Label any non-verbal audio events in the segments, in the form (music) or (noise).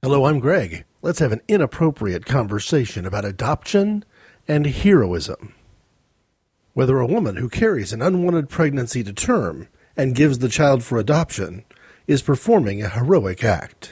Hello, I'm Greg. Let's have an inappropriate conversation about adoption and heroism. Whether a woman who carries an unwanted pregnancy to term and gives the child for adoption is performing a heroic act.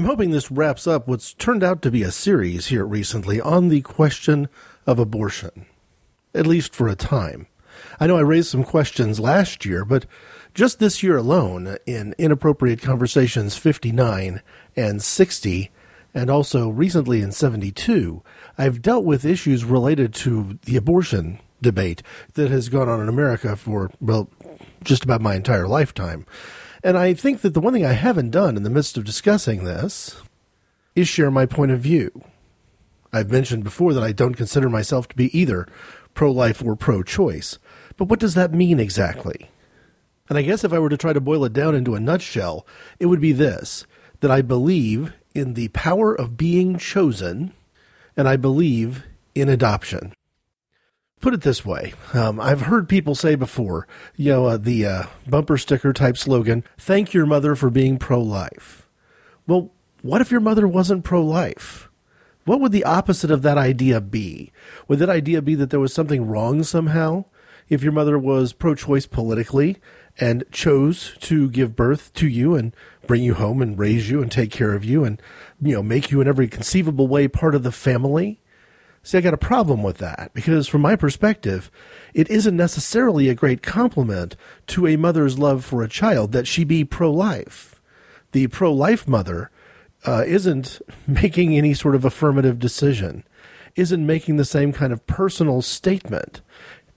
I'm hoping this wraps up what's turned out to be a series here recently on the question of abortion, at least for a time. I know I raised some questions last year, but just this year alone, in Inappropriate Conversations 59 and 60, and also recently in 72, I've dealt with issues related to the abortion debate that has gone on in America for, well, just about my entire lifetime. And I think that the one thing I haven't done in the midst of discussing this is share my point of view. I've mentioned before that I don't consider myself to be either pro life or pro choice. But what does that mean exactly? And I guess if I were to try to boil it down into a nutshell, it would be this that I believe in the power of being chosen, and I believe in adoption put it this way um, i've heard people say before you know uh, the uh, bumper sticker type slogan thank your mother for being pro-life. Well what if your mother wasn't pro-life? What would the opposite of that idea be? Would that idea be that there was something wrong somehow? If your mother was pro-choice politically and chose to give birth to you and bring you home and raise you and take care of you and you know make you in every conceivable way part of the family See, I got a problem with that because, from my perspective, it isn't necessarily a great compliment to a mother's love for a child that she be pro life. The pro life mother uh, isn't (laughs) making any sort of affirmative decision, isn't making the same kind of personal statement,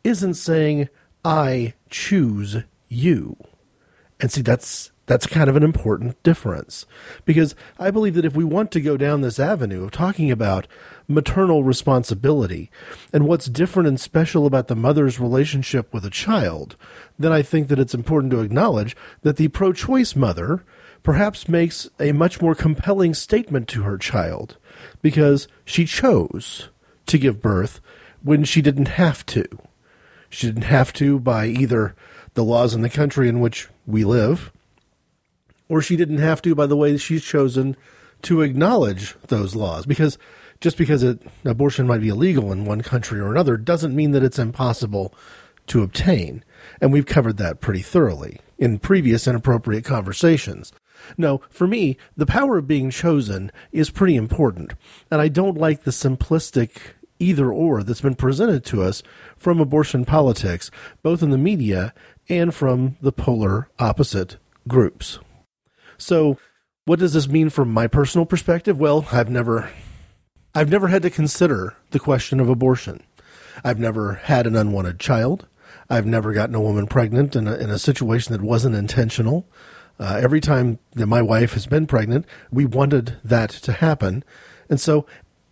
isn't saying, I choose you. And see, that's that's kind of an important difference because I believe that if we want to go down this avenue of talking about maternal responsibility and what's different and special about the mother's relationship with a child, then I think that it's important to acknowledge that the pro choice mother perhaps makes a much more compelling statement to her child because she chose to give birth when she didn't have to. She didn't have to by either the laws in the country in which we live or she didn't have to by the way she's chosen to acknowledge those laws. Because just because it, abortion might be illegal in one country or another doesn't mean that it's impossible to obtain. And we've covered that pretty thoroughly in previous inappropriate conversations. No, for me, the power of being chosen is pretty important. And I don't like the simplistic either or that's been presented to us from abortion politics, both in the media and from the polar opposite groups. So, what does this mean from my personal perspective? Well, I've never I've never had to consider the question of abortion. I've never had an unwanted child. I've never gotten a woman pregnant in a, in a situation that wasn't intentional. Uh, every time that my wife has been pregnant, we wanted that to happen. And so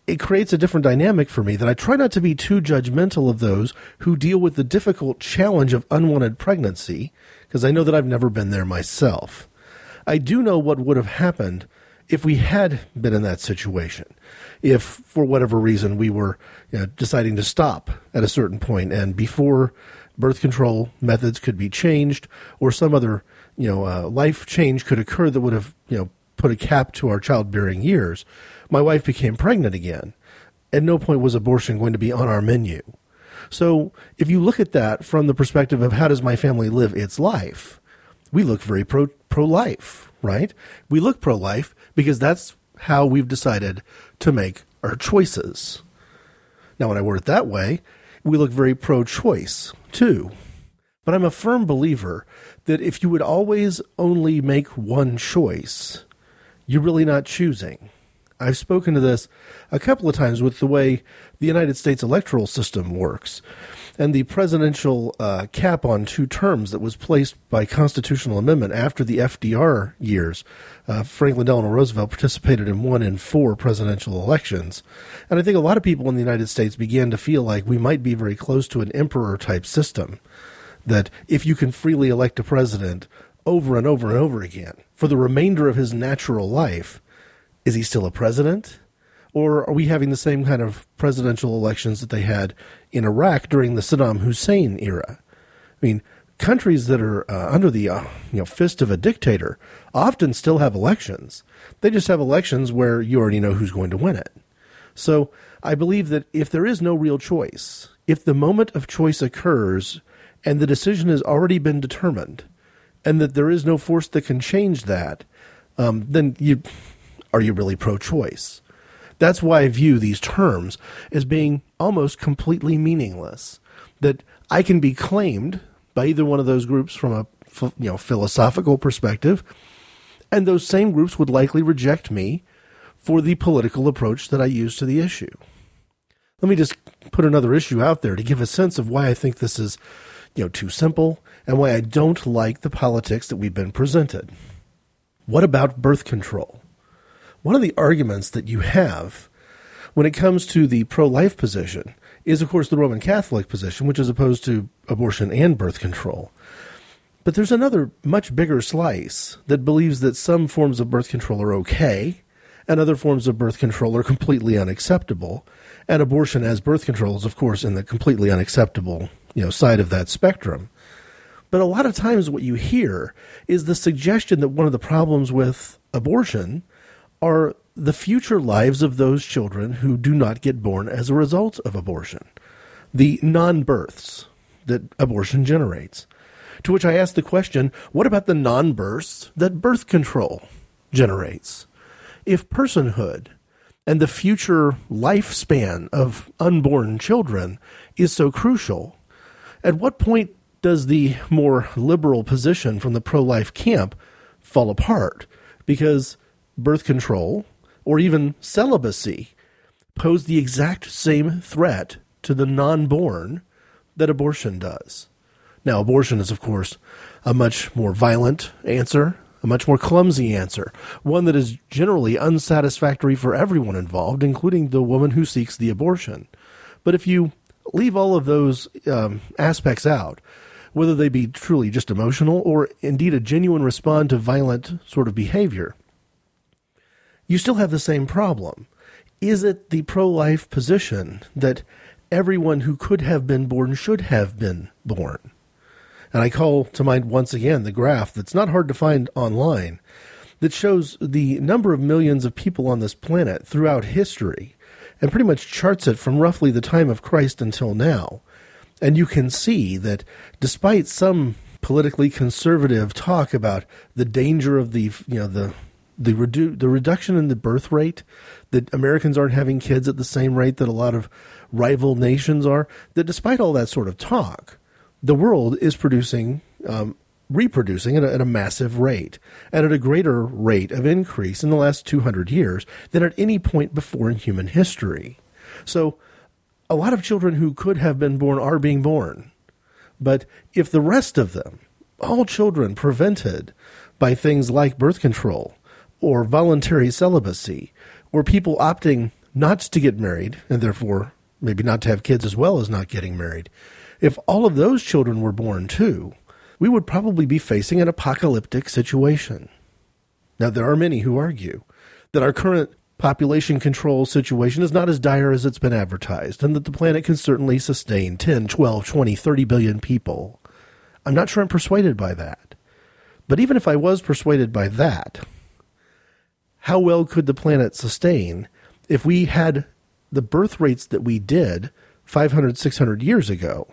it creates a different dynamic for me that I try not to be too judgmental of those who deal with the difficult challenge of unwanted pregnancy, because I know that I've never been there myself. I do know what would have happened if we had been in that situation. If, for whatever reason, we were you know, deciding to stop at a certain point and before birth control methods could be changed or some other you know uh, life change could occur that would have you know put a cap to our childbearing years, my wife became pregnant again. At no point was abortion going to be on our menu. So if you look at that from the perspective of how does my family live its life, we look very pro pro life, right? We look pro life because that's how we've decided to make our choices. Now, when I word it that way, we look very pro choice too. But I'm a firm believer that if you would always only make one choice, you're really not choosing. I've spoken to this a couple of times with the way the United States electoral system works. And the presidential uh, cap on two terms that was placed by constitutional amendment after the FDR years. Uh, Franklin Delano Roosevelt participated in one in four presidential elections. And I think a lot of people in the United States began to feel like we might be very close to an emperor type system. That if you can freely elect a president over and over and over again for the remainder of his natural life, is he still a president? Or are we having the same kind of presidential elections that they had in Iraq during the Saddam Hussein era? I mean, countries that are uh, under the uh, you know fist of a dictator often still have elections. They just have elections where you already know who's going to win it. So I believe that if there is no real choice, if the moment of choice occurs and the decision has already been determined, and that there is no force that can change that, um, then you are you really pro-choice? That's why I view these terms as being almost completely meaningless. That I can be claimed by either one of those groups from a you know philosophical perspective, and those same groups would likely reject me for the political approach that I use to the issue. Let me just put another issue out there to give a sense of why I think this is you know too simple and why I don't like the politics that we've been presented. What about birth control? One of the arguments that you have when it comes to the pro life position is, of course, the Roman Catholic position, which is opposed to abortion and birth control. But there's another much bigger slice that believes that some forms of birth control are okay and other forms of birth control are completely unacceptable. And abortion as birth control is, of course, in the completely unacceptable you know, side of that spectrum. But a lot of times, what you hear is the suggestion that one of the problems with abortion are the future lives of those children who do not get born as a result of abortion, the non births that abortion generates. To which I ask the question what about the non births that birth control generates? If personhood and the future lifespan of unborn children is so crucial, at what point does the more liberal position from the pro life camp fall apart? Because birth control, or even celibacy pose the exact same threat to the non born that abortion does. Now, abortion is, of course, a much more violent answer, a much more clumsy answer, one that is generally unsatisfactory for everyone involved, including the woman who seeks the abortion. But if you leave all of those um, aspects out, whether they be truly just emotional or indeed a genuine response to violent sort of behavior, you still have the same problem. Is it the pro life position that everyone who could have been born should have been born? And I call to mind once again the graph that's not hard to find online that shows the number of millions of people on this planet throughout history and pretty much charts it from roughly the time of Christ until now. And you can see that despite some politically conservative talk about the danger of the you know the the redu- the reduction in the birth rate that Americans aren't having kids at the same rate that a lot of rival nations are. That despite all that sort of talk, the world is producing, um, reproducing at a, at a massive rate and at a greater rate of increase in the last 200 years than at any point before in human history. So, a lot of children who could have been born are being born. But if the rest of them, all children prevented by things like birth control, or voluntary celibacy, or people opting not to get married and therefore maybe not to have kids as well as not getting married, if all of those children were born too, we would probably be facing an apocalyptic situation. Now, there are many who argue that our current population control situation is not as dire as it's been advertised, and that the planet can certainly sustain 10, 12, 20, 30 billion people. I'm not sure I'm persuaded by that. But even if I was persuaded by that, how well could the planet sustain if we had the birth rates that we did 500, 600 years ago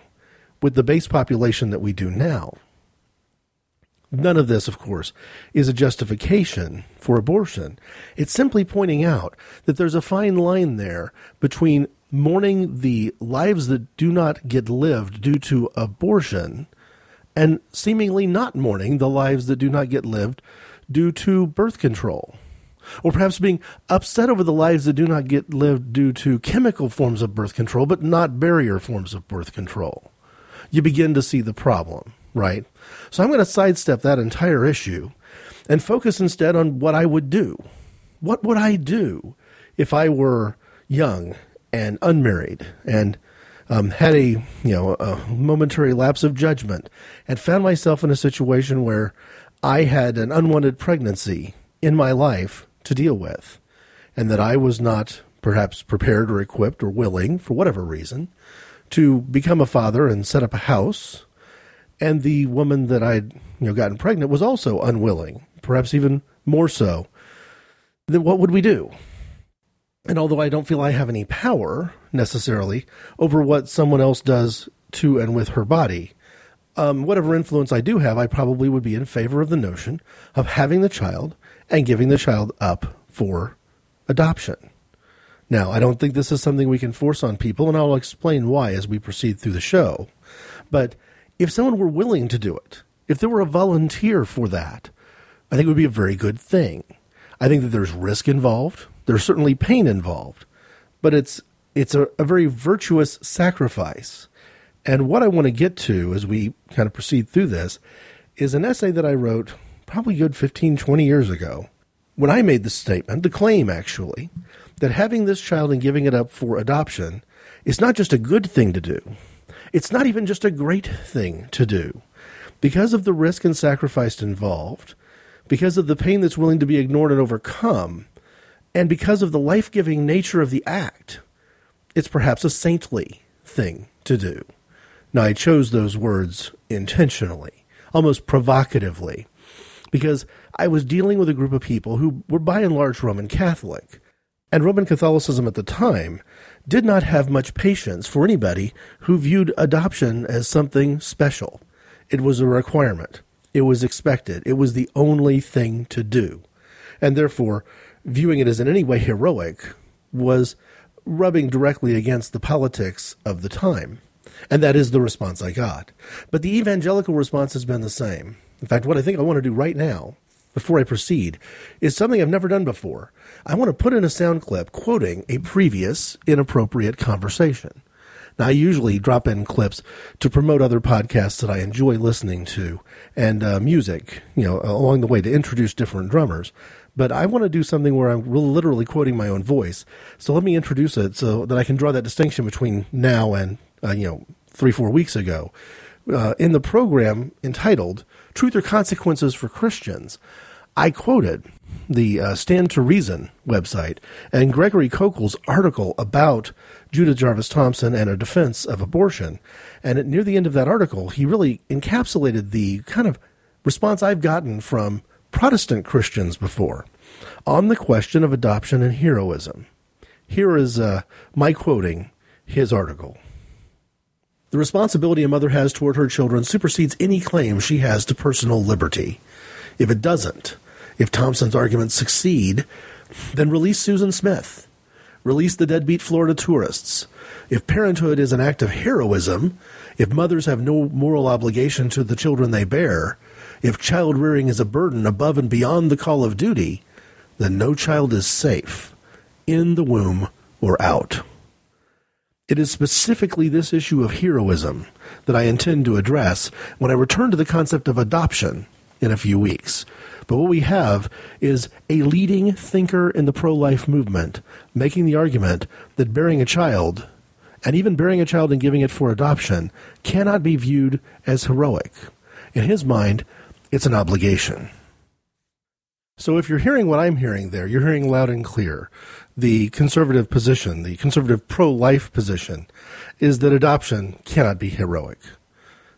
with the base population that we do now? None of this, of course, is a justification for abortion. It's simply pointing out that there's a fine line there between mourning the lives that do not get lived due to abortion and seemingly not mourning the lives that do not get lived due to birth control or perhaps being upset over the lives that do not get lived due to chemical forms of birth control, but not barrier forms of birth control. you begin to see the problem, right? So I'm going to sidestep that entire issue and focus instead on what I would do. What would I do if I were young and unmarried and um, had a you know a momentary lapse of judgment and found myself in a situation where I had an unwanted pregnancy in my life to deal with, and that I was not perhaps prepared or equipped or willing for whatever reason to become a father and set up a house, and the woman that I'd you know gotten pregnant was also unwilling, perhaps even more so. Then what would we do? And although I don't feel I have any power necessarily over what someone else does to and with her body, um, whatever influence I do have, I probably would be in favor of the notion of having the child and giving the child up for adoption. Now, I don't think this is something we can force on people, and I'll explain why as we proceed through the show. But if someone were willing to do it, if there were a volunteer for that, I think it would be a very good thing. I think that there's risk involved. There's certainly pain involved, but it's it's a, a very virtuous sacrifice. And what I want to get to as we kind of proceed through this is an essay that I wrote probably good 15, 20 years ago when I made the statement, the claim actually, that having this child and giving it up for adoption is not just a good thing to do, it's not even just a great thing to do. Because of the risk and sacrifice involved, because of the pain that's willing to be ignored and overcome, and because of the life giving nature of the act, it's perhaps a saintly thing to do. Now, I chose those words intentionally, almost provocatively, because I was dealing with a group of people who were by and large Roman Catholic. And Roman Catholicism at the time did not have much patience for anybody who viewed adoption as something special. It was a requirement. It was expected. It was the only thing to do. And therefore, viewing it as in any way heroic was rubbing directly against the politics of the time. And that is the response I got. But the evangelical response has been the same. In fact, what I think I want to do right now, before I proceed, is something I've never done before. I want to put in a sound clip quoting a previous inappropriate conversation. Now, I usually drop in clips to promote other podcasts that I enjoy listening to and uh, music, you know, along the way to introduce different drummers but I want to do something where I'm literally quoting my own voice. So let me introduce it so that I can draw that distinction between now and, uh, you know, three, four weeks ago. Uh, in the program entitled Truth or Consequences for Christians, I quoted the uh, Stand to Reason website and Gregory Koukl's article about Judith Jarvis Thomson and a defense of abortion. And at, near the end of that article, he really encapsulated the kind of response I've gotten from Protestant Christians before on the question of adoption and heroism. Here is uh, my quoting his article. The responsibility a mother has toward her children supersedes any claim she has to personal liberty. If it doesn't, if Thomson's arguments succeed, then release Susan Smith. Release the deadbeat Florida tourists. If parenthood is an act of heroism, if mothers have no moral obligation to the children they bear, if child rearing is a burden above and beyond the call of duty, then no child is safe, in the womb or out. It is specifically this issue of heroism that I intend to address when I return to the concept of adoption in a few weeks. But what we have is a leading thinker in the pro life movement making the argument that bearing a child, and even bearing a child and giving it for adoption, cannot be viewed as heroic. In his mind, it's an obligation. So if you're hearing what I'm hearing there, you're hearing loud and clear. The conservative position, the conservative pro life position, is that adoption cannot be heroic.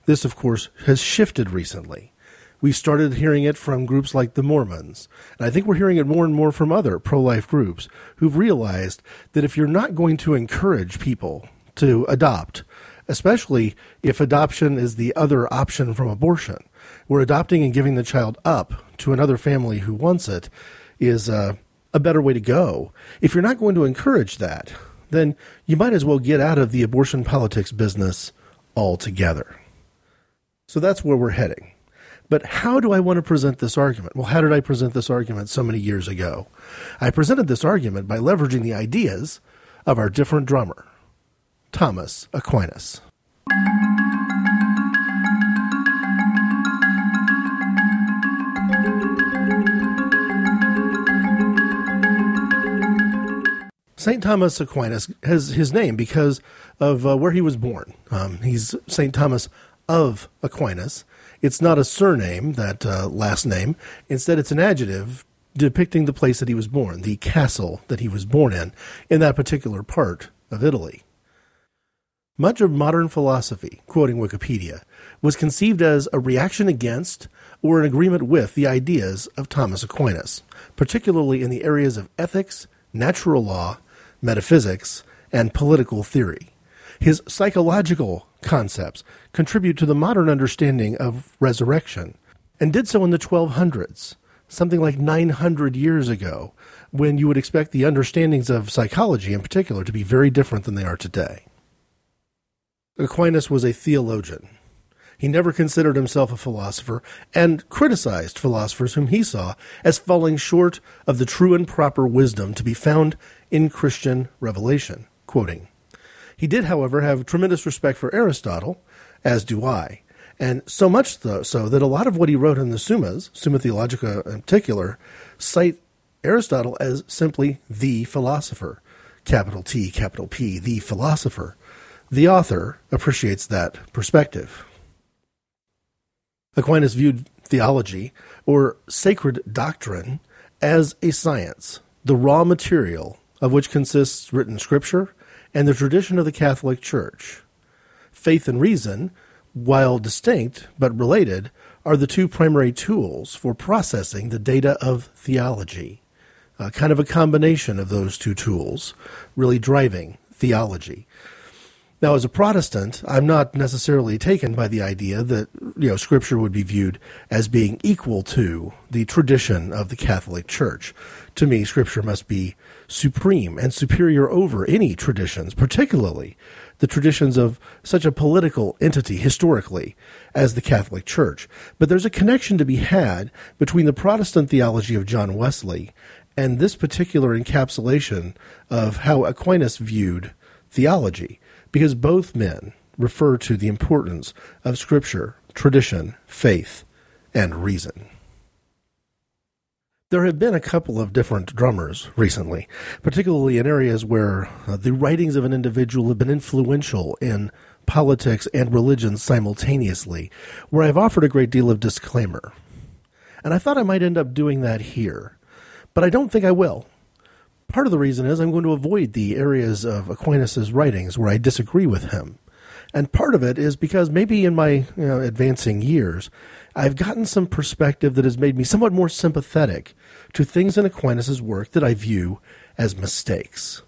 This, of course, has shifted recently. We started hearing it from groups like the Mormons, and I think we're hearing it more and more from other pro life groups who've realized that if you're not going to encourage people to adopt, especially if adoption is the other option from abortion, where adopting and giving the child up to another family who wants it is uh, a better way to go. If you're not going to encourage that, then you might as well get out of the abortion politics business altogether. So that's where we're heading. But how do I want to present this argument? Well, how did I present this argument so many years ago? I presented this argument by leveraging the ideas of our different drummer, Thomas Aquinas. St. Thomas Aquinas has his name because of uh, where he was born. Um, he's St. Thomas of Aquinas. It's not a surname, that uh, last name. Instead, it's an adjective depicting the place that he was born, the castle that he was born in, in that particular part of Italy. Much of modern philosophy, quoting Wikipedia, was conceived as a reaction against or an agreement with the ideas of Thomas Aquinas, particularly in the areas of ethics, natural law, metaphysics, and political theory. His psychological concepts contribute to the modern understanding of resurrection, and did so in the 1200s, something like 900 years ago, when you would expect the understandings of psychology in particular to be very different than they are today. Aquinas was a theologian. He never considered himself a philosopher and criticized philosophers whom he saw as falling short of the true and proper wisdom to be found in Christian revelation. Quoting, he did, however, have tremendous respect for Aristotle, as do I, and so much so that a lot of what he wrote in the Summas, Summa Theologica in particular, cite Aristotle as simply the philosopher, capital T, capital P, the philosopher. The author appreciates that perspective. Aquinas viewed theology, or sacred doctrine, as a science, the raw material of which consists written scripture and the tradition of the Catholic Church. Faith and reason, while distinct but related, are the two primary tools for processing the data of theology. Uh, kind of a combination of those two tools, really driving theology. Now, as a Protestant, I'm not necessarily taken by the idea that you know Scripture would be viewed as being equal to the tradition of the Catholic Church. To me, Scripture must be supreme and superior over any traditions, particularly the traditions of such a political entity historically as the Catholic Church. But there's a connection to be had between the Protestant theology of John Wesley and this particular encapsulation of how Aquinas viewed theology, because both men refer to the importance of Scripture, tradition, faith, and reason. There have been a couple of different drummers recently, particularly in areas where uh, the writings of an individual have been influential in politics and religion simultaneously, where I've offered a great deal of disclaimer. And I thought I might end up doing that here, but I don't think I will. Part of the reason is I'm going to avoid the areas of Aquinas' writings where I disagree with him. And part of it is because maybe in my you know, advancing years, I've gotten some perspective that has made me somewhat more sympathetic to things in Aquinas' work that I view as mistakes.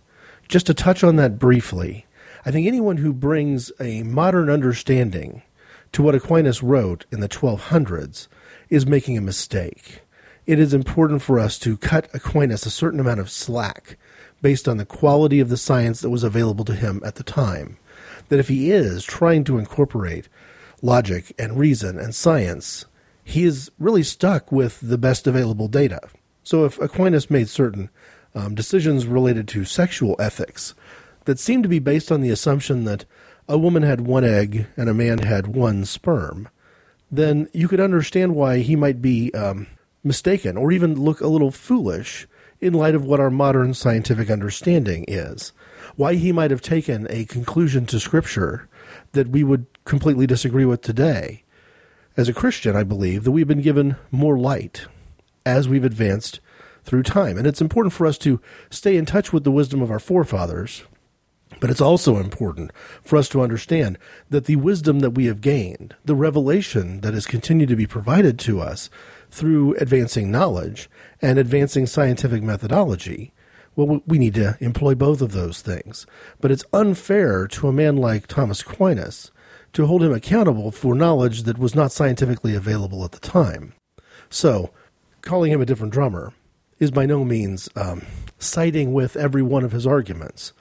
Just to touch on that briefly, I think anyone who brings a modern understanding to what Aquinas wrote in the 1200s is making a mistake. It is important for us to cut Aquinas a certain amount of slack based on the quality of the science that was available to him at the time. That if he is trying to incorporate logic and reason and science, he is really stuck with the best available data. So if Aquinas made certain um, decisions related to sexual ethics that seemed to be based on the assumption that a woman had one egg and a man had one sperm, then you could understand why he might be um, mistaken or even look a little foolish in light of what our modern scientific understanding is. Why he might have taken a conclusion to Scripture that we would completely disagree with today. As a Christian, I believe that we've been given more light as we've advanced through time. And it's important for us to stay in touch with the wisdom of our forefathers. But it's also important for us to understand that the wisdom that we have gained, the revelation that has continued to be provided to us through advancing knowledge and advancing scientific methodology, well, we need to employ both of those things. But it's unfair to a man like Thomas Aquinas to hold him accountable for knowledge that was not scientifically available at the time. So, calling him a different drummer is by no means um, siding with every one of his arguments.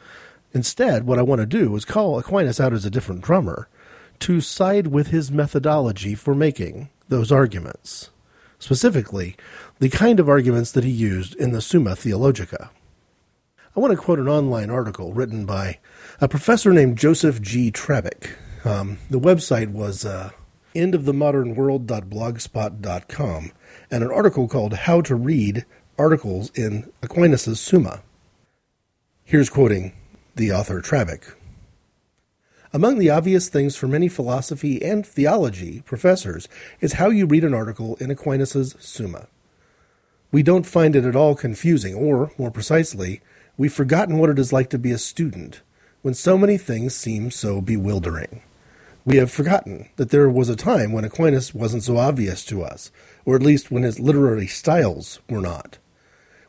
Instead, what I want to do is call Aquinas out as a different drummer to side with his methodology for making those arguments. Specifically, the kind of arguments that he used in the Summa Theologica. I want to quote an online article written by a professor named Joseph G. Trabbic. Um, the website was uh, endofthemodernworld.blogspot.com and an article called How to Read Articles in Aquinas' Summa. Here's quoting the author Trabbic. Among the obvious things for many philosophy and theology professors is how you read an article in Aquinas' Summa. We don't find it at all confusing, or, more precisely, we've forgotten what it is like to be a student when so many things seem so bewildering. We have forgotten that there was a time when Aquinas wasn't so obvious to us, or at least when his literary styles were not.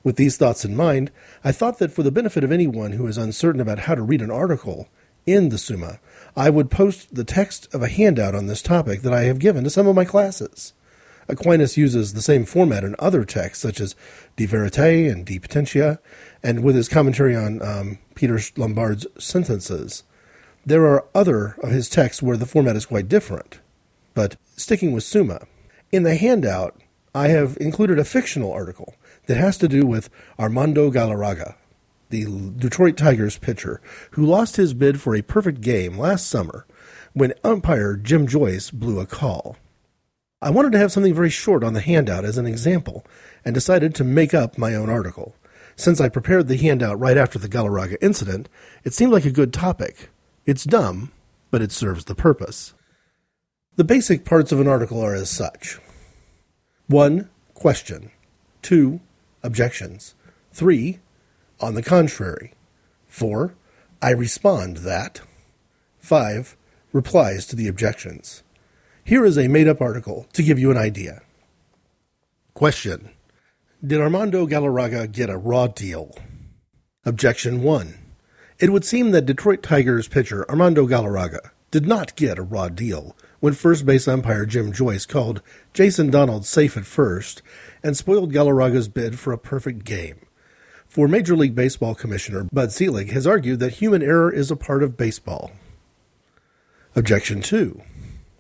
With these thoughts in mind, I thought that for the benefit of anyone who is uncertain about how to read an article in the Summa, I would post the text of a handout on this topic that I have given to some of my classes. Aquinas uses the same format in other texts, such as De Veritate and De Potentia, and with his commentary on um, Peter Lombard's sentences. There are other of his texts where the format is quite different. But sticking with Summa, in the handout, I have included a fictional article that has to do with Armando Galarraga, the Detroit Tigers pitcher, who lost his bid for a perfect game last summer when umpire Jim Joyce blew a call. I wanted to have something very short on the handout as an example, and decided to make up my own article. Since I prepared the handout right after the Galarraga incident, it seemed like a good topic. It's dumb, but it serves the purpose. The basic parts of an article are as such 1. Question. 2. Objections. 3. On the contrary. 4. I respond that. 5. Replies to the objections. Here is a made up article to give you an idea. Question Did Armando Galarraga get a raw deal? Objection 1. It would seem that Detroit Tigers pitcher Armando Galarraga did not get a raw deal when first base umpire Jim Joyce called Jason Donald safe at first and spoiled Galarraga's bid for a perfect game. For Major League Baseball Commissioner Bud Selig has argued that human error is a part of baseball. Objection 2.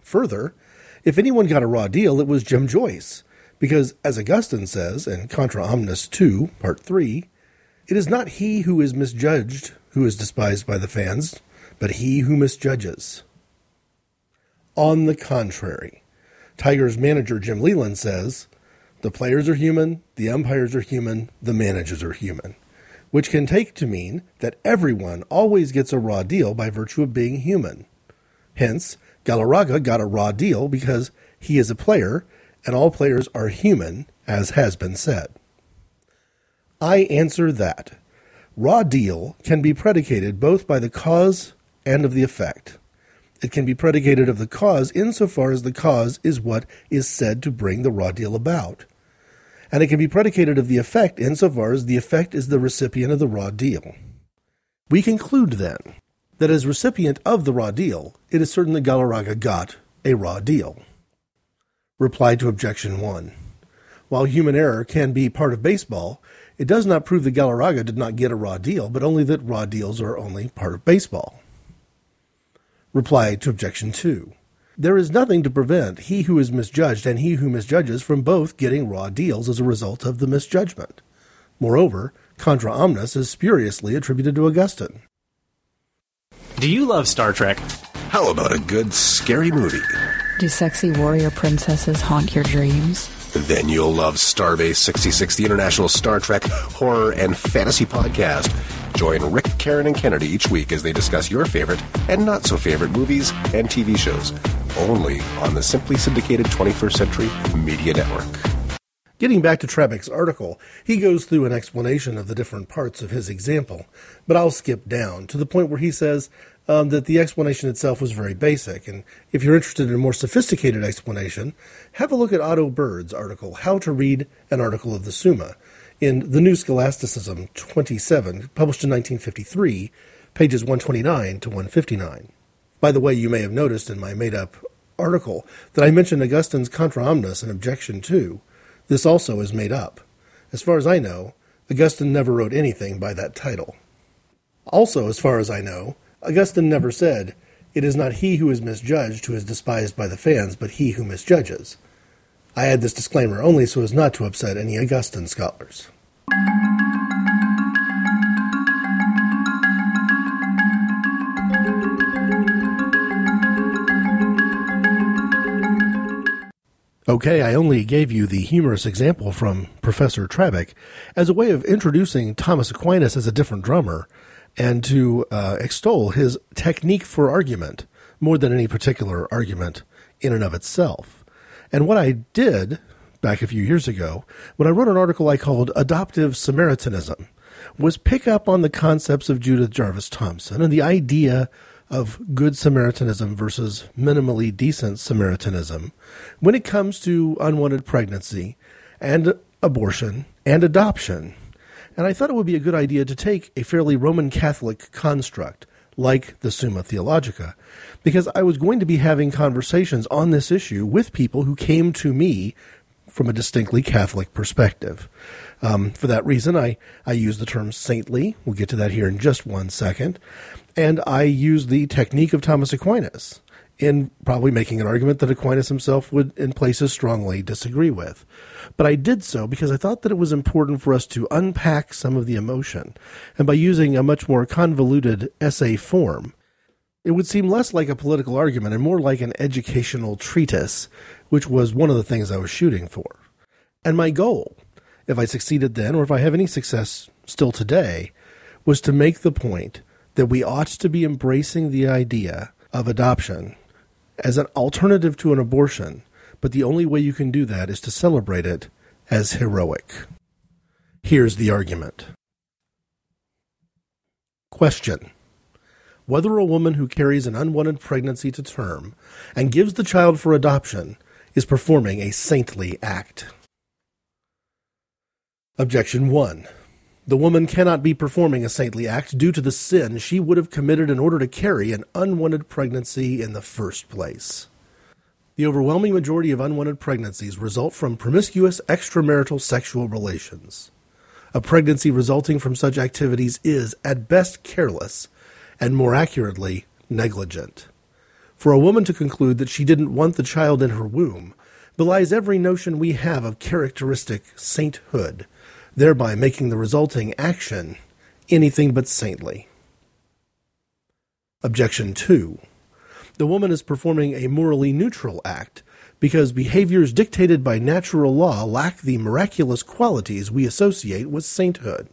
Further, if anyone got a raw deal, it was Jim Joyce, because, as Augustine says in Contra Omnis 2, Part 3, it is not he who is misjudged who is despised by the fans, but he who misjudges. On the contrary, Tigers manager Jim Leyland says, the players are human, the umpires are human, the managers are human, which can take to mean that everyone always gets a raw deal by virtue of being human. Hence, Galarraga got a raw deal because he is a player and all players are human, as has been said. I answer that raw deal can be predicated both by the cause and of the effect. It can be predicated of the cause insofar as the cause is what is said to bring the raw deal about and it can be predicated of the effect insofar as the effect is the recipient of the raw deal. We conclude then that as recipient of the raw deal, it is certain that Galarraga got a raw deal. Reply to objection 1. While human error can be part of baseball, it does not prove that Galarraga did not get a raw deal, but only that raw deals are only part of baseball. Reply to objection 2. There is nothing to prevent he who is misjudged and he who misjudges from both getting raw deals as a result of the misjudgment. Moreover, contra omnis is spuriously attributed to Augustine. Do you love Star Trek? How about a good scary movie? Do sexy warrior princesses haunt your dreams? Then you'll love Starbase 66, the International Star Trek horror and fantasy podcast. Join Rick, Karen, and Kennedy each week as they discuss your favorite and not so favorite movies and TV shows only on the Simply Syndicated 21st Century Media Network. Getting back to Trabbic's article, he goes through an explanation of the different parts of his example, but I'll skip down to the point where he says um, that the explanation itself was very basic. And if you're interested in a more sophisticated explanation, have a look at Otto Bird's article, How to Read an Article of the Summa, in The New Scholasticism 27, published in 1953, pages 129 to 159. By the way, you may have noticed in my made up article that I mentioned Augustine's Contra Omnis in Objection 2. This also is made up. As far as I know, Augustine never wrote anything by that title. Also, as far as I know, Augustine never said, It is not he who is misjudged who is despised by the fans, but he who misjudges. I add this disclaimer only so as not to upset any Augustine scholars. Okay, I only gave you the humorous example from Professor Trabbic as a way of introducing Thomas Aquinas as a different drummer and to uh, extol his technique for argument more than any particular argument in and of itself. And what I did back a few years ago, when I wrote an article I called Adoptive Samaritanism, was pick up on the concepts of Judith Jarvis Thomson and the idea of good Samaritanism versus minimally decent Samaritanism when it comes to unwanted pregnancy and abortion and adoption. And I thought it would be a good idea to take a fairly Roman Catholic construct like the Summa Theologica, because I was going to be having conversations on this issue with people who came to me from a distinctly Catholic perspective. Um, for that reason, I, I use the term saintly. We'll get to that here in just one second. And I use the technique of Thomas Aquinas in probably making an argument that Aquinas himself would, in places, strongly disagree with. But I did so because I thought that it was important for us to unpack some of the emotion. And by using a much more convoluted essay form, it would seem less like a political argument and more like an educational treatise, which was one of the things I was shooting for. And my goal, if I succeeded then, or if I have any success still today, was to make the point that we ought to be embracing the idea of adoption as an alternative to an abortion, but the only way you can do that is to celebrate it as heroic. Here's the argument. Question Whether a woman who carries an unwanted pregnancy to term and gives the child for adoption is performing a saintly act. Objection 1. The woman cannot be performing a saintly act due to the sin she would have committed in order to carry an unwanted pregnancy in the first place. The overwhelming majority of unwanted pregnancies result from promiscuous extramarital sexual relations. A pregnancy resulting from such activities is, at best, careless, and more accurately, negligent. For a woman to conclude that she didn't want the child in her womb belies every notion we have of characteristic sainthood thereby making the resulting action anything but saintly. Objection 2. The woman is performing a morally neutral act because behaviors dictated by natural law lack the miraculous qualities we associate with sainthood.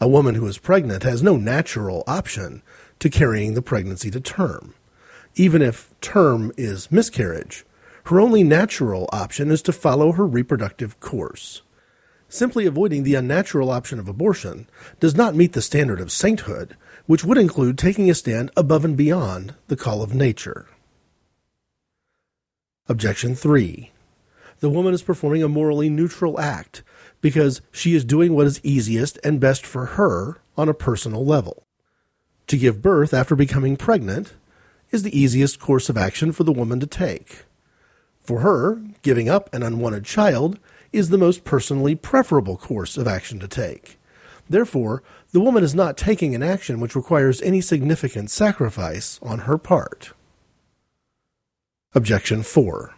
A woman who is pregnant has no natural option to carrying the pregnancy to term. Even if term is miscarriage, her only natural option is to follow her reproductive course. Simply avoiding the unnatural option of abortion does not meet the standard of sainthood, which would include taking a stand above and beyond the call of nature. Objection 3. The woman is performing a morally neutral act because she is doing what is easiest and best for her on a personal level. To give birth after becoming pregnant is the easiest course of action for the woman to take. For her, giving up an unwanted child is the most personally preferable course of action to take. Therefore, the woman is not taking an action which requires any significant sacrifice on her part. Objection 4.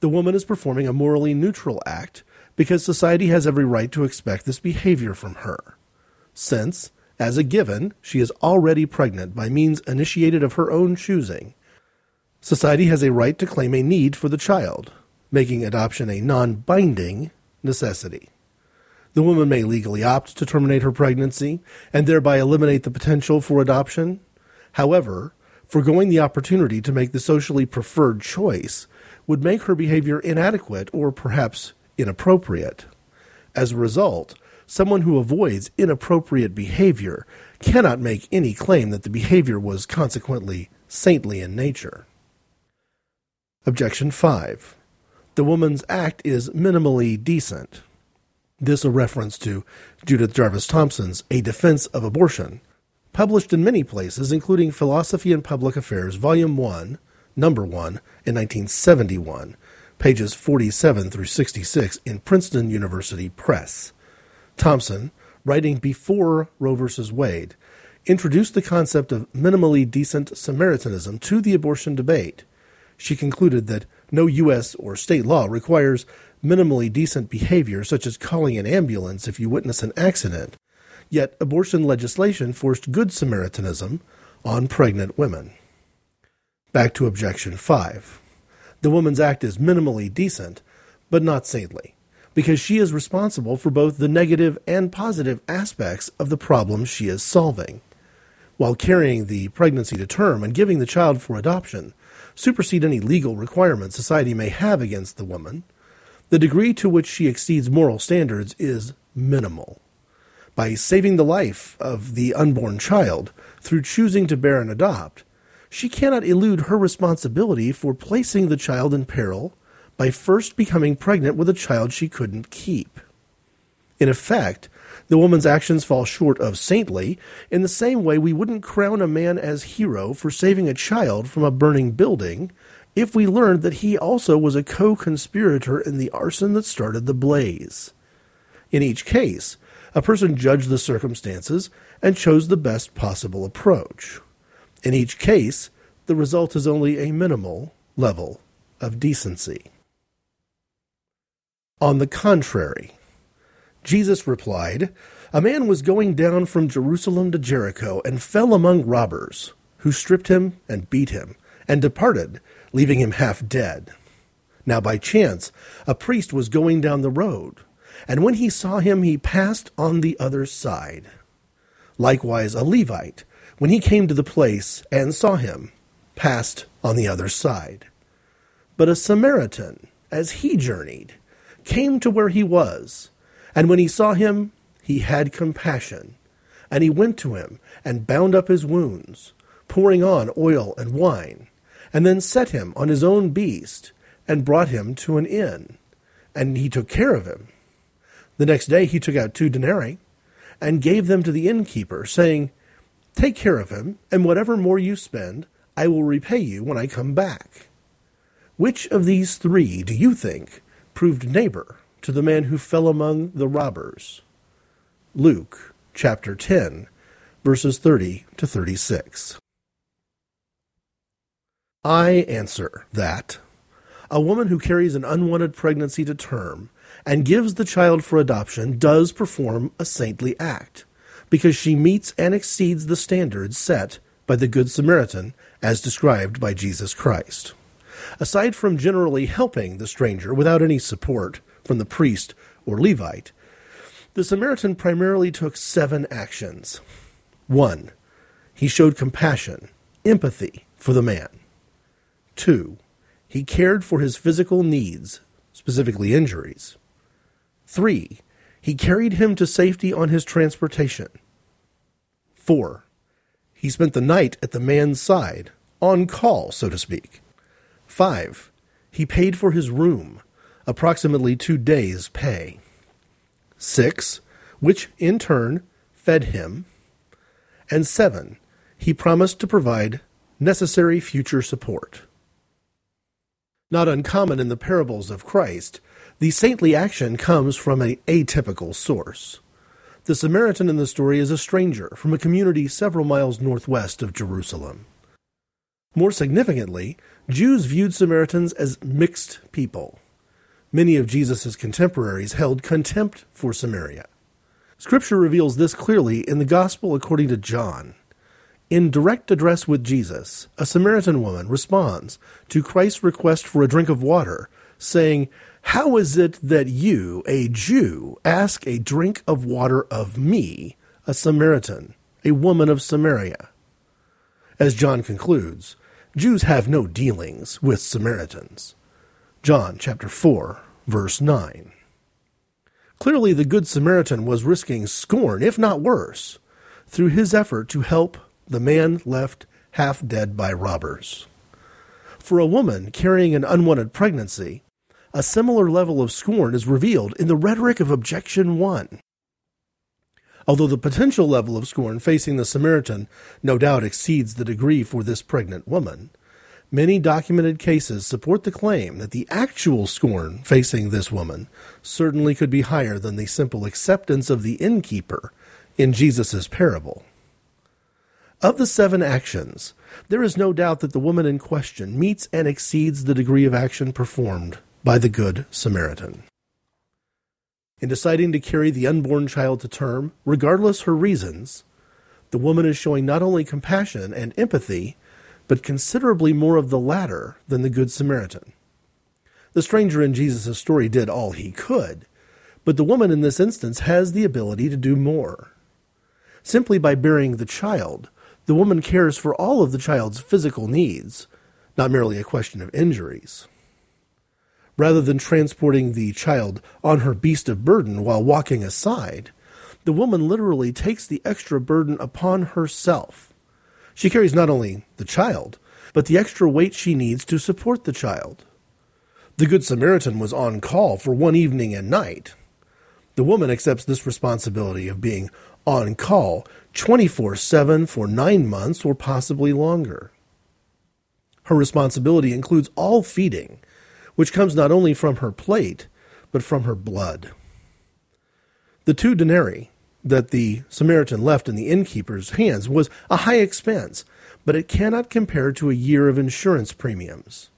The woman is performing a morally neutral act because society has every right to expect this behavior from her. Since, as a given, she is already pregnant by means initiated of her own choosing, society has a right to claim a need for the child, making adoption a non binding necessity. The woman may legally opt to terminate her pregnancy and thereby eliminate the potential for adoption. However, foregoing the opportunity to make the socially preferred choice would make her behavior inadequate or perhaps inappropriate. As a result, someone who avoids inappropriate behavior cannot make any claim that the behavior was consequently saintly in nature. Objection 5 the woman's act is minimally decent. This a reference to Judith Jarvis Thomson's A Defense of Abortion, published in many places, including Philosophy and Public Affairs, Volume 1, Number 1, in 1971, pages 47 through 66 in Princeton University Press. Thomson, writing before Roe v. Wade, introduced the concept of minimally decent Samaritanism to the abortion debate. She concluded that no U.S. or state law requires minimally decent behavior, such as calling an ambulance if you witness an accident. Yet abortion legislation forced Good Samaritanism on pregnant women. Back to objection 5. The woman's act is minimally decent, but not saintly, because she is responsible for both the negative and positive aspects of the problem she is solving. While carrying the pregnancy to term and giving the child for adoption supersede any legal requirements society may have against the woman, the degree to which she exceeds moral standards is minimal. By saving the life of the unborn child through choosing to bear and adopt, she cannot elude her responsibility for placing the child in peril by first becoming pregnant with a child she couldn't keep. In effect, the woman's actions fall short of saintly in the same way we wouldn't crown a man as hero for saving a child from a burning building if we learned that he also was a co conspirator in the arson that started the blaze. In each case, a person judged the circumstances and chose the best possible approach. In each case, the result is only a minimal level of decency. On the contrary, Jesus replied, A man was going down from Jerusalem to Jericho and fell among robbers, who stripped him and beat him, and departed, leaving him half dead. Now by chance, a priest was going down the road, and when he saw him, he passed on the other side. Likewise, a Levite, when he came to the place and saw him, passed on the other side. But a Samaritan, as he journeyed, came to where he was, and when he saw him, he had compassion, and he went to him and bound up his wounds, pouring on oil and wine, and then set him on his own beast, and brought him to an inn, and he took care of him. The next day he took out two denarii, and gave them to the innkeeper, saying, Take care of him, and whatever more you spend, I will repay you when I come back. Which of these three do you think proved neighbor to the man who fell among the robbers? Luke chapter 10, verses 30 to 36. I answer that a woman who carries an unwanted pregnancy to term and gives the child for adoption does perform a saintly act because she meets and exceeds the standards set by the Good Samaritan as described by Jesus Christ. Aside from generally helping the stranger without any support from the priest or Levite, the Samaritan primarily took seven actions. One, he showed compassion, empathy for the man. Two, he cared for his physical needs, specifically injuries. Three, he carried him to safety on his transportation. 4. He spent the night at the man's side, on call, so to speak. 5. He paid for his room, approximately two days' pay. 6. Which, in turn, fed him. And 7. He promised to provide necessary future support. Not uncommon in the parables of Christ, the saintly action comes from an atypical source. The Samaritan in the story is a stranger from a community several miles northwest of Jerusalem. More significantly, Jews viewed Samaritans as mixed people. Many of Jesus' contemporaries held contempt for Samaria. Scripture reveals this clearly in the Gospel according to John. In direct address with Jesus, a Samaritan woman responds to Christ's request for a drink of water, saying, how is it that you, a Jew, ask a drink of water of me, a Samaritan, a woman of Samaria? As John concludes, Jews have no dealings with Samaritans. John chapter 4, verse 9. Clearly, the Good Samaritan was risking scorn, if not worse, through his effort to help the man left half dead by robbers. For a woman carrying an unwanted pregnancy, a similar level of scorn is revealed in the rhetoric of Objection 1. Although the potential level of scorn facing the Samaritan no doubt exceeds the degree for this pregnant woman, many documented cases support the claim that the actual scorn facing this woman certainly could be higher than the simple acceptance of the innkeeper in Jesus' parable. Of the seven actions, there is no doubt that the woman in question meets and exceeds the degree of action performed by the Good Samaritan. In deciding to carry the unborn child to term, regardless her reasons, the woman is showing not only compassion and empathy, but considerably more of the latter than the Good Samaritan. The stranger in Jesus' story did all he could, but the woman in this instance has the ability to do more. Simply by bearing the child, the woman cares for all of the child's physical needs, not merely a question of injuries. Rather than transporting the child on her beast of burden while walking aside, the woman literally takes the extra burden upon herself. She carries not only the child, but the extra weight she needs to support the child. The Good Samaritan was on call for one evening and night. The woman accepts this responsibility of being on call 24 7 for nine months or possibly longer. Her responsibility includes all feeding, which comes not only from her plate, but from her blood. The two denarii that the Samaritan left in the innkeeper's hands was a high expense, but it cannot compare to a year of insurance premiums.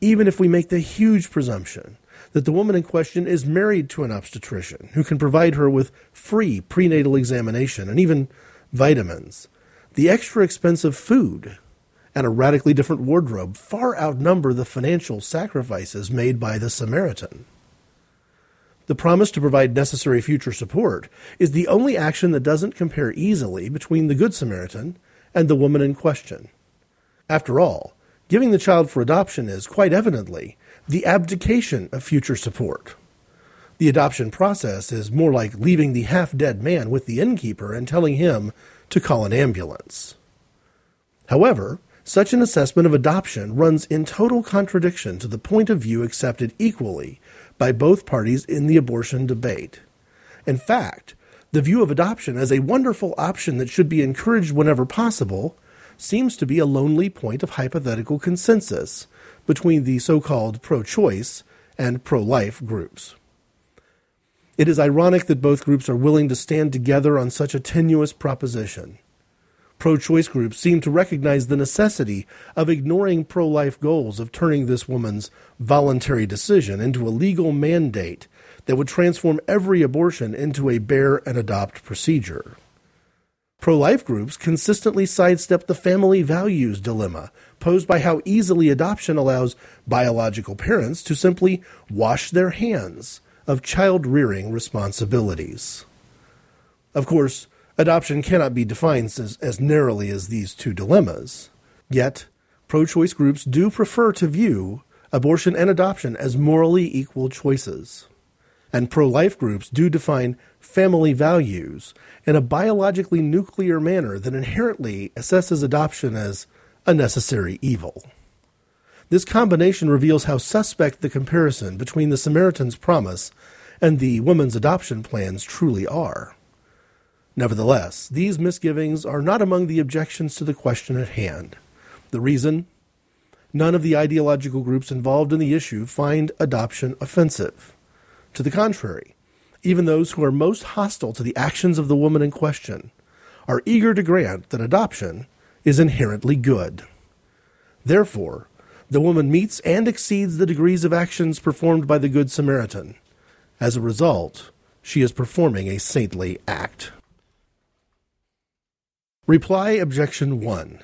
Even if we make the huge presumption that the woman in question is married to an obstetrician who can provide her with free prenatal examination and even vitamins, the extra expensive food and a radically different wardrobe far outnumber the financial sacrifices made by the Samaritan. The promise to provide necessary future support is the only action that doesn't compare easily between the Good Samaritan and the woman in question. After all, giving the child for adoption is quite evidently the abdication of future support. The adoption process is more like leaving the half dead man with the innkeeper and telling him to call an ambulance. However, such an assessment of adoption runs in total contradiction to the point of view accepted equally by both parties in the abortion debate. In fact, the view of adoption as a wonderful option that should be encouraged whenever possible seems to be a lonely point of hypothetical consensus between the so called pro choice and pro life groups. It is ironic that both groups are willing to stand together on such a tenuous proposition pro choice groups seem to recognize the necessity of ignoring pro life goals of turning this woman's voluntary decision into a legal mandate that would transform every abortion into a bear and adopt procedure. Pro life groups consistently sidestep the family values dilemma posed by how easily adoption allows biological parents to simply wash their hands of child rearing responsibilities. Of course, Adoption cannot be defined as, as narrowly as these two dilemmas. Yet, pro choice groups do prefer to view abortion and adoption as morally equal choices. And pro life groups do define family values in a biologically nuclear manner that inherently assesses adoption as a necessary evil. This combination reveals how suspect the comparison between the Samaritan's promise and the woman's adoption plans truly are. Nevertheless, these misgivings are not among the objections to the question at hand. The reason? None of the ideological groups involved in the issue find adoption offensive. To the contrary, even those who are most hostile to the actions of the woman in question are eager to grant that adoption is inherently good. Therefore, the woman meets and exceeds the degrees of actions performed by the Good Samaritan. As a result, she is performing a saintly act. Reply Objection 1.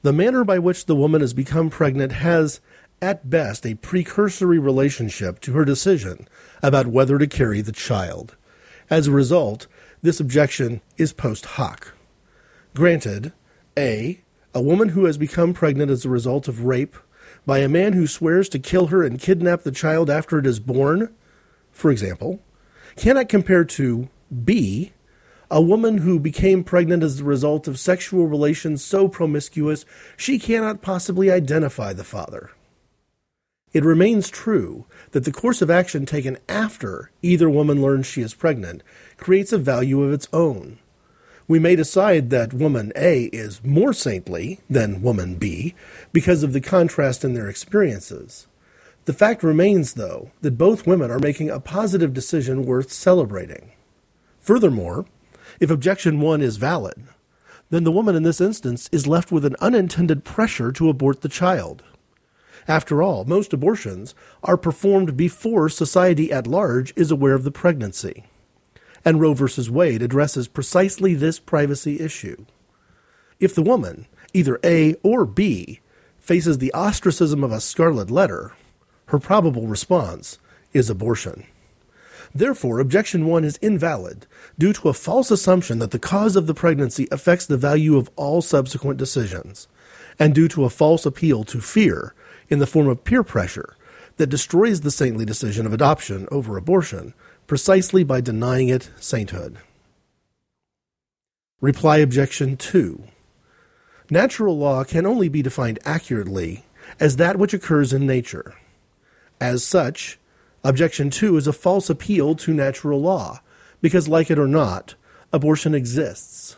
The manner by which the woman has become pregnant has, at best, a precursory relationship to her decision about whether to carry the child. As a result, this objection is post hoc. Granted, A. A woman who has become pregnant as a result of rape by a man who swears to kill her and kidnap the child after it is born, for example, cannot compare to B a woman who became pregnant as a result of sexual relations so promiscuous she cannot possibly identify the father. It remains true that the course of action taken after either woman learns she is pregnant creates a value of its own. We may decide that woman A is more saintly than woman B because of the contrast in their experiences. The fact remains, though, that both women are making a positive decision worth celebrating. Furthermore, if objection one is valid, then the woman in this instance is left with an unintended pressure to abort the child. After all, most abortions are performed before society at large is aware of the pregnancy. And Roe v. Wade addresses precisely this privacy issue. If the woman, either A or B, faces the ostracism of a scarlet letter, her probable response is abortion. Therefore, objection 1 is invalid due to a false assumption that the cause of the pregnancy affects the value of all subsequent decisions, and due to a false appeal to fear in the form of peer pressure that destroys the saintly decision of adoption over abortion precisely by denying it sainthood. Reply objection 2. Natural law can only be defined accurately as that which occurs in nature. As such, Objection 2 is a false appeal to natural law, because, like it or not, abortion exists.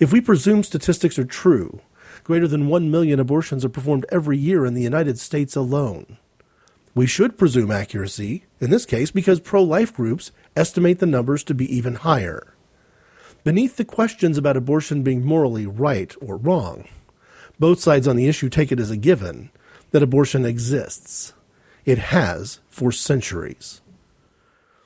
If we presume statistics are true, greater than 1 million abortions are performed every year in the United States alone. We should presume accuracy, in this case, because pro life groups estimate the numbers to be even higher. Beneath the questions about abortion being morally right or wrong, both sides on the issue take it as a given that abortion exists. It has for centuries.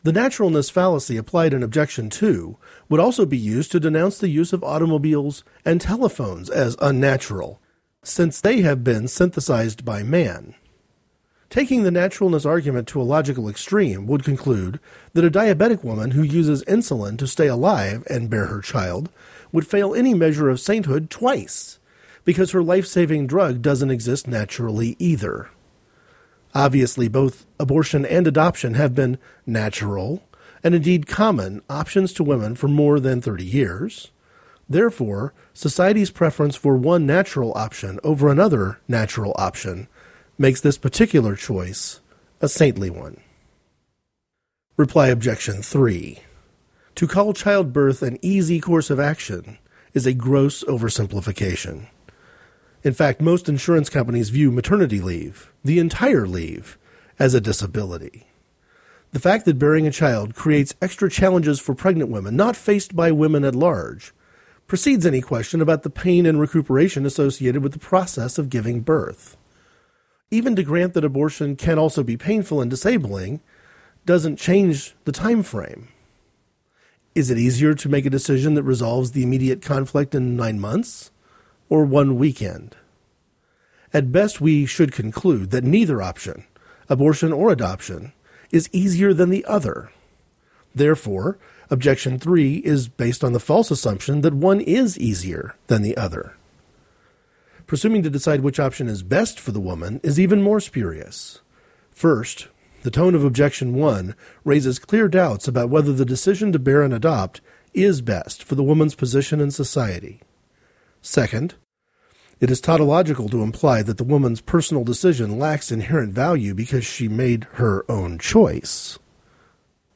The naturalness fallacy applied in Objection 2 would also be used to denounce the use of automobiles and telephones as unnatural, since they have been synthesized by man. Taking the naturalness argument to a logical extreme would conclude that a diabetic woman who uses insulin to stay alive and bear her child would fail any measure of sainthood twice, because her life saving drug doesn't exist naturally either. Obviously, both abortion and adoption have been natural and indeed common options to women for more than 30 years. Therefore, society's preference for one natural option over another natural option makes this particular choice a saintly one. Reply Objection 3. To call childbirth an easy course of action is a gross oversimplification. In fact, most insurance companies view maternity leave, the entire leave, as a disability. The fact that bearing a child creates extra challenges for pregnant women not faced by women at large precedes any question about the pain and recuperation associated with the process of giving birth. Even to grant that abortion can also be painful and disabling doesn't change the time frame. Is it easier to make a decision that resolves the immediate conflict in 9 months? Or one weekend. At best, we should conclude that neither option, abortion or adoption, is easier than the other. Therefore, objection 3 is based on the false assumption that one is easier than the other. Presuming to decide which option is best for the woman is even more spurious. First, the tone of objection 1 raises clear doubts about whether the decision to bear and adopt is best for the woman's position in society. Second, it is tautological to imply that the woman's personal decision lacks inherent value because she made her own choice.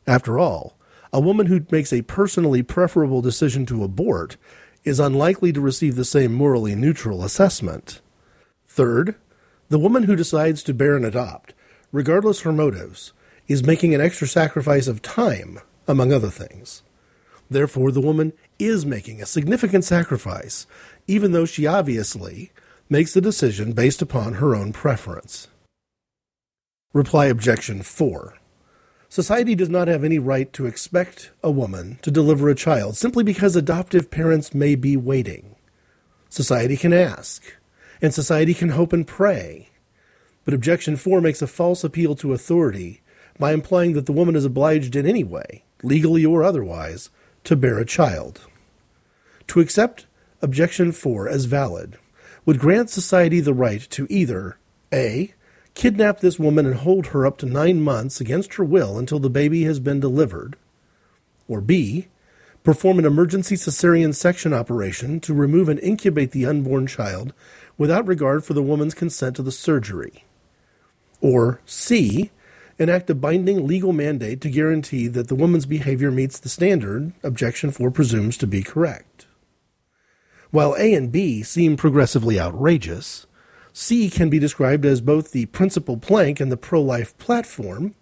After all, a woman who makes a personally preferable decision to abort is unlikely to receive the same morally neutral assessment. Third, the woman who decides to bear and adopt, regardless her motives, is making an extra sacrifice of time, among other things. Therefore, the woman is making a significant sacrifice even though she obviously makes the decision based upon her own preference. Reply Objection 4. Society does not have any right to expect a woman to deliver a child simply because adoptive parents may be waiting. Society can ask, and society can hope and pray. But Objection 4 makes a false appeal to authority by implying that the woman is obliged in any way, legally or otherwise, to bear a child. To accept Objection 4 as valid would grant society the right to either A. Kidnap this woman and hold her up to nine months against her will until the baby has been delivered, or B. Perform an emergency cesarean section operation to remove and incubate the unborn child without regard for the woman's consent to the surgery, or C. Enact a binding legal mandate to guarantee that the woman's behavior meets the standard Objection 4 presumes to be correct. While A and B seem progressively outrageous, C can be described as both the principal plank in the pro life platform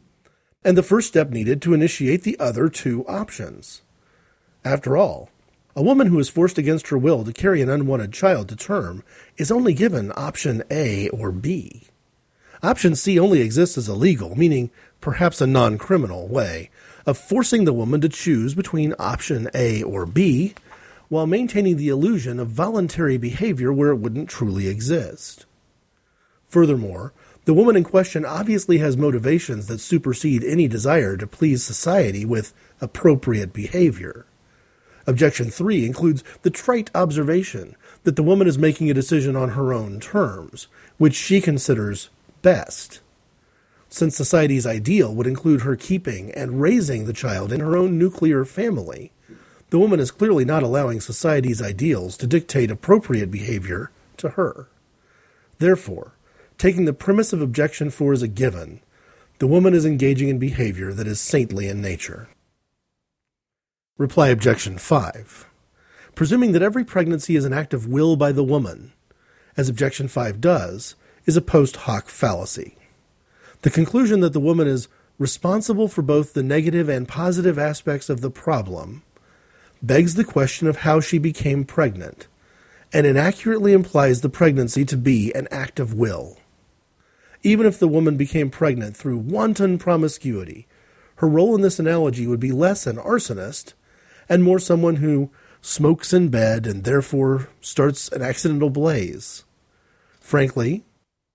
and the first step needed to initiate the other two options. After all, a woman who is forced against her will to carry an unwanted child to term is only given option A or B. Option C only exists as a legal, meaning perhaps a non criminal, way of forcing the woman to choose between option A or B while maintaining the illusion of voluntary behavior where it wouldn't truly exist. Furthermore, The woman in question obviously has motivations that supersede any desire to please society with appropriate behavior. Objection 3 includes the trite observation that the woman is making a decision on her own terms, which she considers best. Since society's ideal would include her keeping and raising the child in her own nuclear family, the woman is clearly not allowing society's ideals to dictate appropriate behavior to her. Therefore, taking the premise of objection 4 as a given, the woman is engaging in behavior that is saintly in nature. Reply objection 5. Presuming that every pregnancy is an act of will by the woman, as objection 5 does, is a post hoc fallacy. The conclusion that the woman is responsible for both the negative and positive aspects of the problem begs the question of how she became pregnant and inaccurately implies the pregnancy to be an act of will. Even if the woman became pregnant through wanton promiscuity, her role in this analogy would be less an arsonist and more someone who smokes in bed and therefore starts an accidental blaze. Frankly,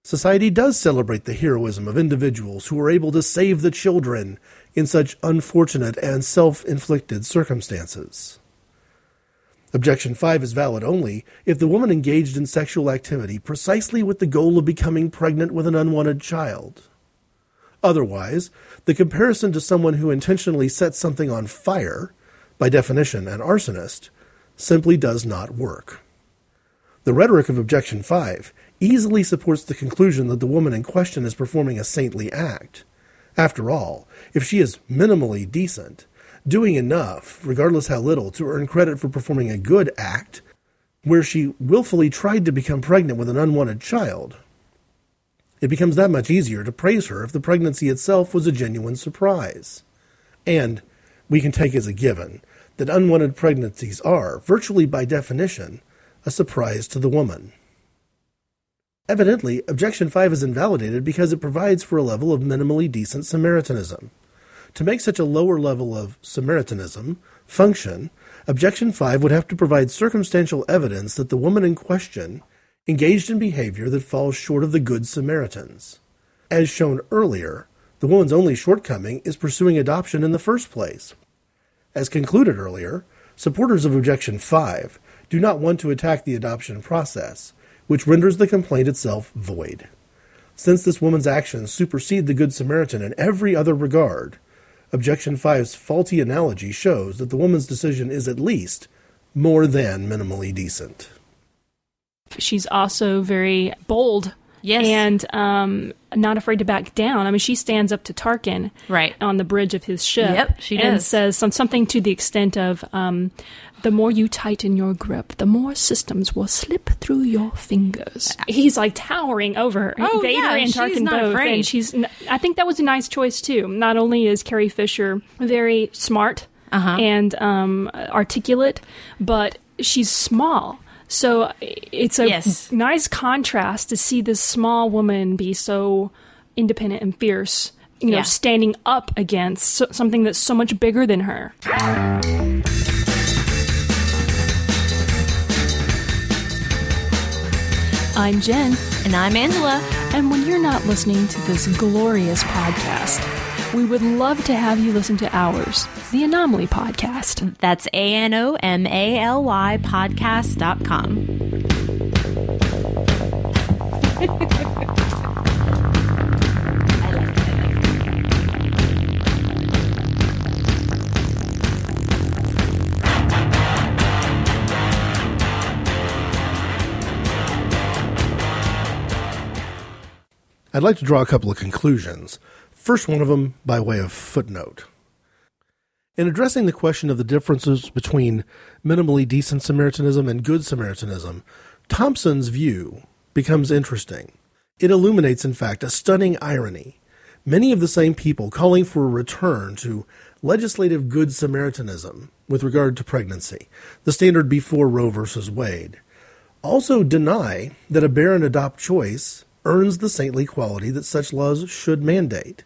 society does celebrate the heroism of individuals who are able to save the children in such unfortunate and self inflicted circumstances. Objection 5 is valid only if the woman engaged in sexual activity precisely with the goal of becoming pregnant with an unwanted child. Otherwise, the comparison to someone who intentionally sets something on fire, by definition an arsonist, simply does not work. The rhetoric of Objection 5 easily supports the conclusion that the woman in question is performing a saintly act. After all, if she is minimally decent, doing enough, regardless how little, to earn credit for performing a good act, where she willfully tried to become pregnant with an unwanted child, it becomes that much easier to praise her if the pregnancy itself was a genuine surprise. And we can take as a given that unwanted pregnancies are, virtually by definition, a surprise to the woman. Evidently, Objection 5 is invalidated because it provides for a level of minimally decent Samaritanism. To make such a lower level of Samaritanism function, Objection 5 would have to provide circumstantial evidence that the woman in question engaged in behavior that falls short of the Good Samaritans. As shown earlier, the woman's only shortcoming is pursuing adoption in the first place. As concluded earlier, supporters of Objection 5 do not want to attack the adoption process, which renders the complaint itself void. Since this woman's actions supersede the Good Samaritan in every other regard, Objection 5's faulty analogy shows that the woman's decision is at least more than minimally decent. She's also very bold. Yes. And um, not afraid to back down. I mean, she stands up to Tarkin Right. on the bridge of his ship. Yep, she And does. says some, something to the extent of um, the more you tighten your grip, the more systems will slip through your fingers. He's like towering over her. Oh, Vader yeah, and she's Tarkin not both. afraid. And she's, n- I think that was a nice choice too. Not only is Carrie Fisher very smart Uh-huh. and um, articulate, but she's small. So it's a Yes. nice contrast to see this small woman be so independent and fierce, you know, Yeah. standing up against so- something that's so much bigger than her. I'm Jen, And I'm Angela. and when you're not listening to this glorious podcast, we would love to have you listen to ours, the Anomaly Podcast. That's A N O M A L Y podcast.com. (laughs) I'd like to draw a couple of conclusions. First one of them by way of footnote. In addressing the question of the differences between minimally decent Samaritanism and good Samaritanism, Thomson's view becomes interesting. It illuminates, in fact, a stunning irony. Many of the same people calling for a return to legislative good Samaritanism with regard to pregnancy, the standard before Roe v. Wade, also deny that a barren adopt choice earns the saintly quality that such laws should mandate.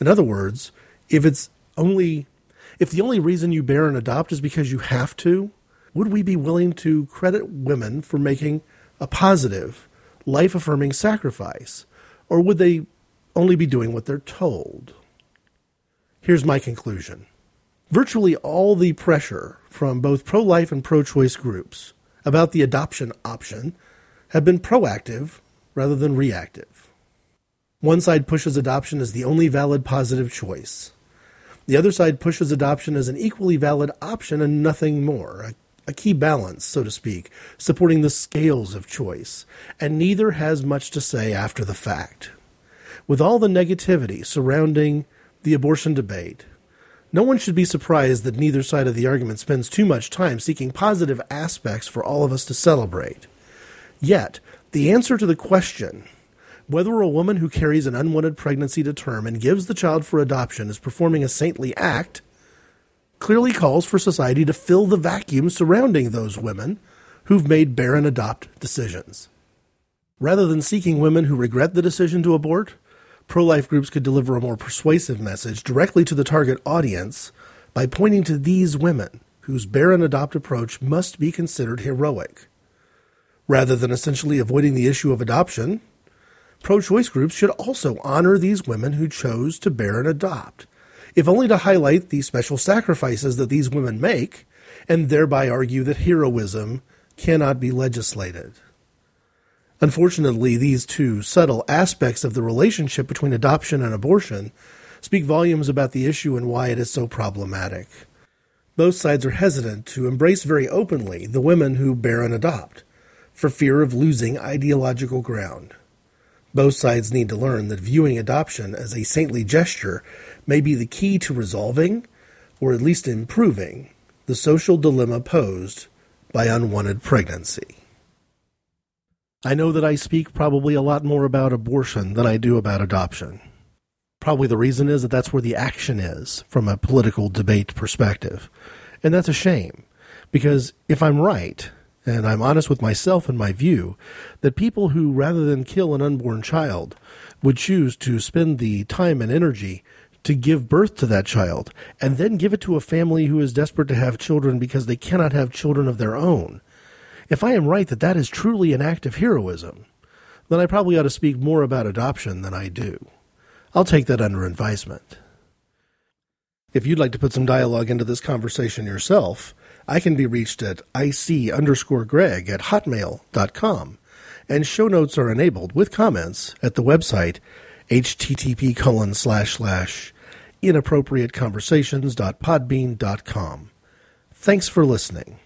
In other words, if it's only if the only reason you bear and adopt is because you have to, would we be willing to credit women for making a positive, life affirming sacrifice Or would they only be doing what they're told? Here's my conclusion. Virtually all the pressure from both pro life and pro choice groups about the adoption option have been proactive rather than reactive. One side pushes adoption as the only valid positive choice. The other side pushes adoption as an equally valid option and nothing more, a, a, key balance, so to speak, supporting the scales of choice, and neither has much to say after the fact. With all the negativity surrounding the abortion debate, no one should be surprised that neither side of the argument spends too much time seeking positive aspects for all of us to celebrate. Yet, the answer to the question whether a woman who carries an unwanted pregnancy to term and gives the child for adoption is performing a saintly act clearly calls for society to fill the vacuum surrounding those women who've made and adopt decisions. Rather than seeking women who regret the decision to abort, pro life groups could deliver a more persuasive message directly to the target audience by pointing to these women whose and adopt approach must be considered heroic. Rather than essentially avoiding the issue of adoption, pro choice groups should also honor these women who chose to bear and adopt, if only to highlight the special sacrifices that these women make and thereby argue that heroism cannot be legislated. Unfortunately, these two subtle aspects of the relationship between adoption and abortion speak volumes about the issue and why it is so problematic. Both sides are hesitant to embrace very openly the women who bear and adopt, for fear of losing ideological ground. Both sides need to learn that viewing adoption as a saintly gesture may be the key to resolving, or at least improving, the social dilemma posed by unwanted pregnancy. I know that I speak probably a lot more about abortion than I do about adoption. Probably the reason is that that's where the action is from a political debate perspective. And that's a shame, because if I'm right, and I'm honest with myself and my view that people who, rather than kill an unborn child, would choose to spend the time and energy to give birth to that child and then give it to a family who is desperate to have children because they cannot have children of their own. If I am right that that is truly an act of heroism, then I probably ought to speak more about adoption than I do. I'll take that under advisement. If you'd like to put some dialogue into this conversation yourself, I can be reached at ic underscore greg at hotmail.com, and show notes are enabled with comments at the website http colon slash slash inappropriateconversations.podbean.com. Thanks for listening.